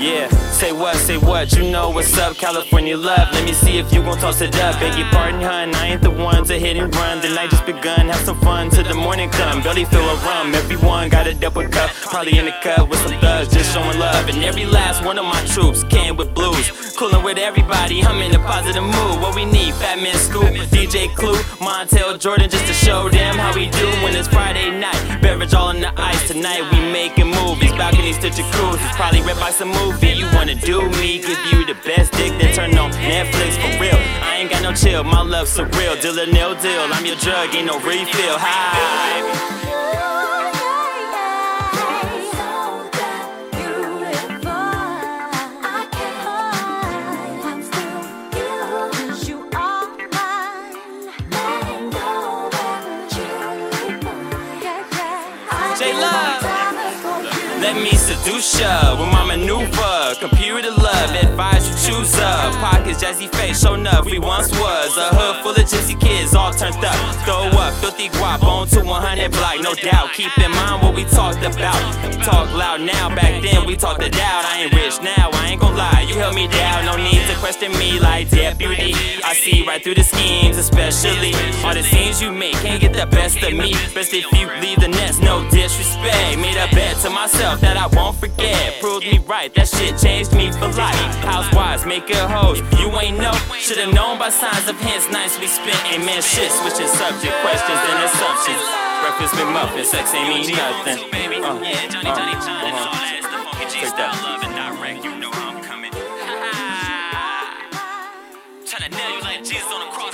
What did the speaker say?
Yeah, say what, say what, you know what's up, California love. Let me see if you gon' toss it up. Beg your pardon, hun, I ain't the one to hit and run. The night just begun, have some fun till the morning come. Belly fill of rum, everyone got a double cup. Probably in the cup with some thugs, just showing love. And every last one of my troops came with blues. Coolin' with everybody, I'm in a positive mood. What we need, Fat Man Scoop, DJ Clue, Montel Jordan, just to show them how we do when it's Friday night. Beverage all on the ice tonight, we making movies. Balconies to jacuzzis, probably read by some movie. You wanna do me, give you the best dick, then turn on Netflix for real. I ain't got no chill, my love surreal. Deal or nil deal, I'm your drug, ain't no refill. Hi. Let me seduce ya with my maneuver. Computer love, advise you choose up. Pockets, jazzy face, show enough. We once was a hood full of gypsy kids, all turned up. Throw up, filthy guap on to 100 block, no doubt. Keep in mind what we talked about. Talk loud now, back then we talked it out. I ain't rich now, I ain't gon' lie. You held me down, no need to question me like deputy. I see right through the schemes, especially all the scenes you make. Can't get the best of me. Best if you leave the nest, no disrespect. To myself that I won't forget. Proved me right, that shit changed me for life. Housewives, make a hoes. You ain't know, should've known by signs of hints. Nicely spent, amen. Shit, switching subject, questions and assumptions. Breakfast with muffins, sex ain't mean nothing. Uh, Yeah, Johnny, uh, Johnny, Johnny, uh-huh. all that is the funky G Take that. love and direct. You know how I'm coming. Tryna nail you like Jesus on the cross,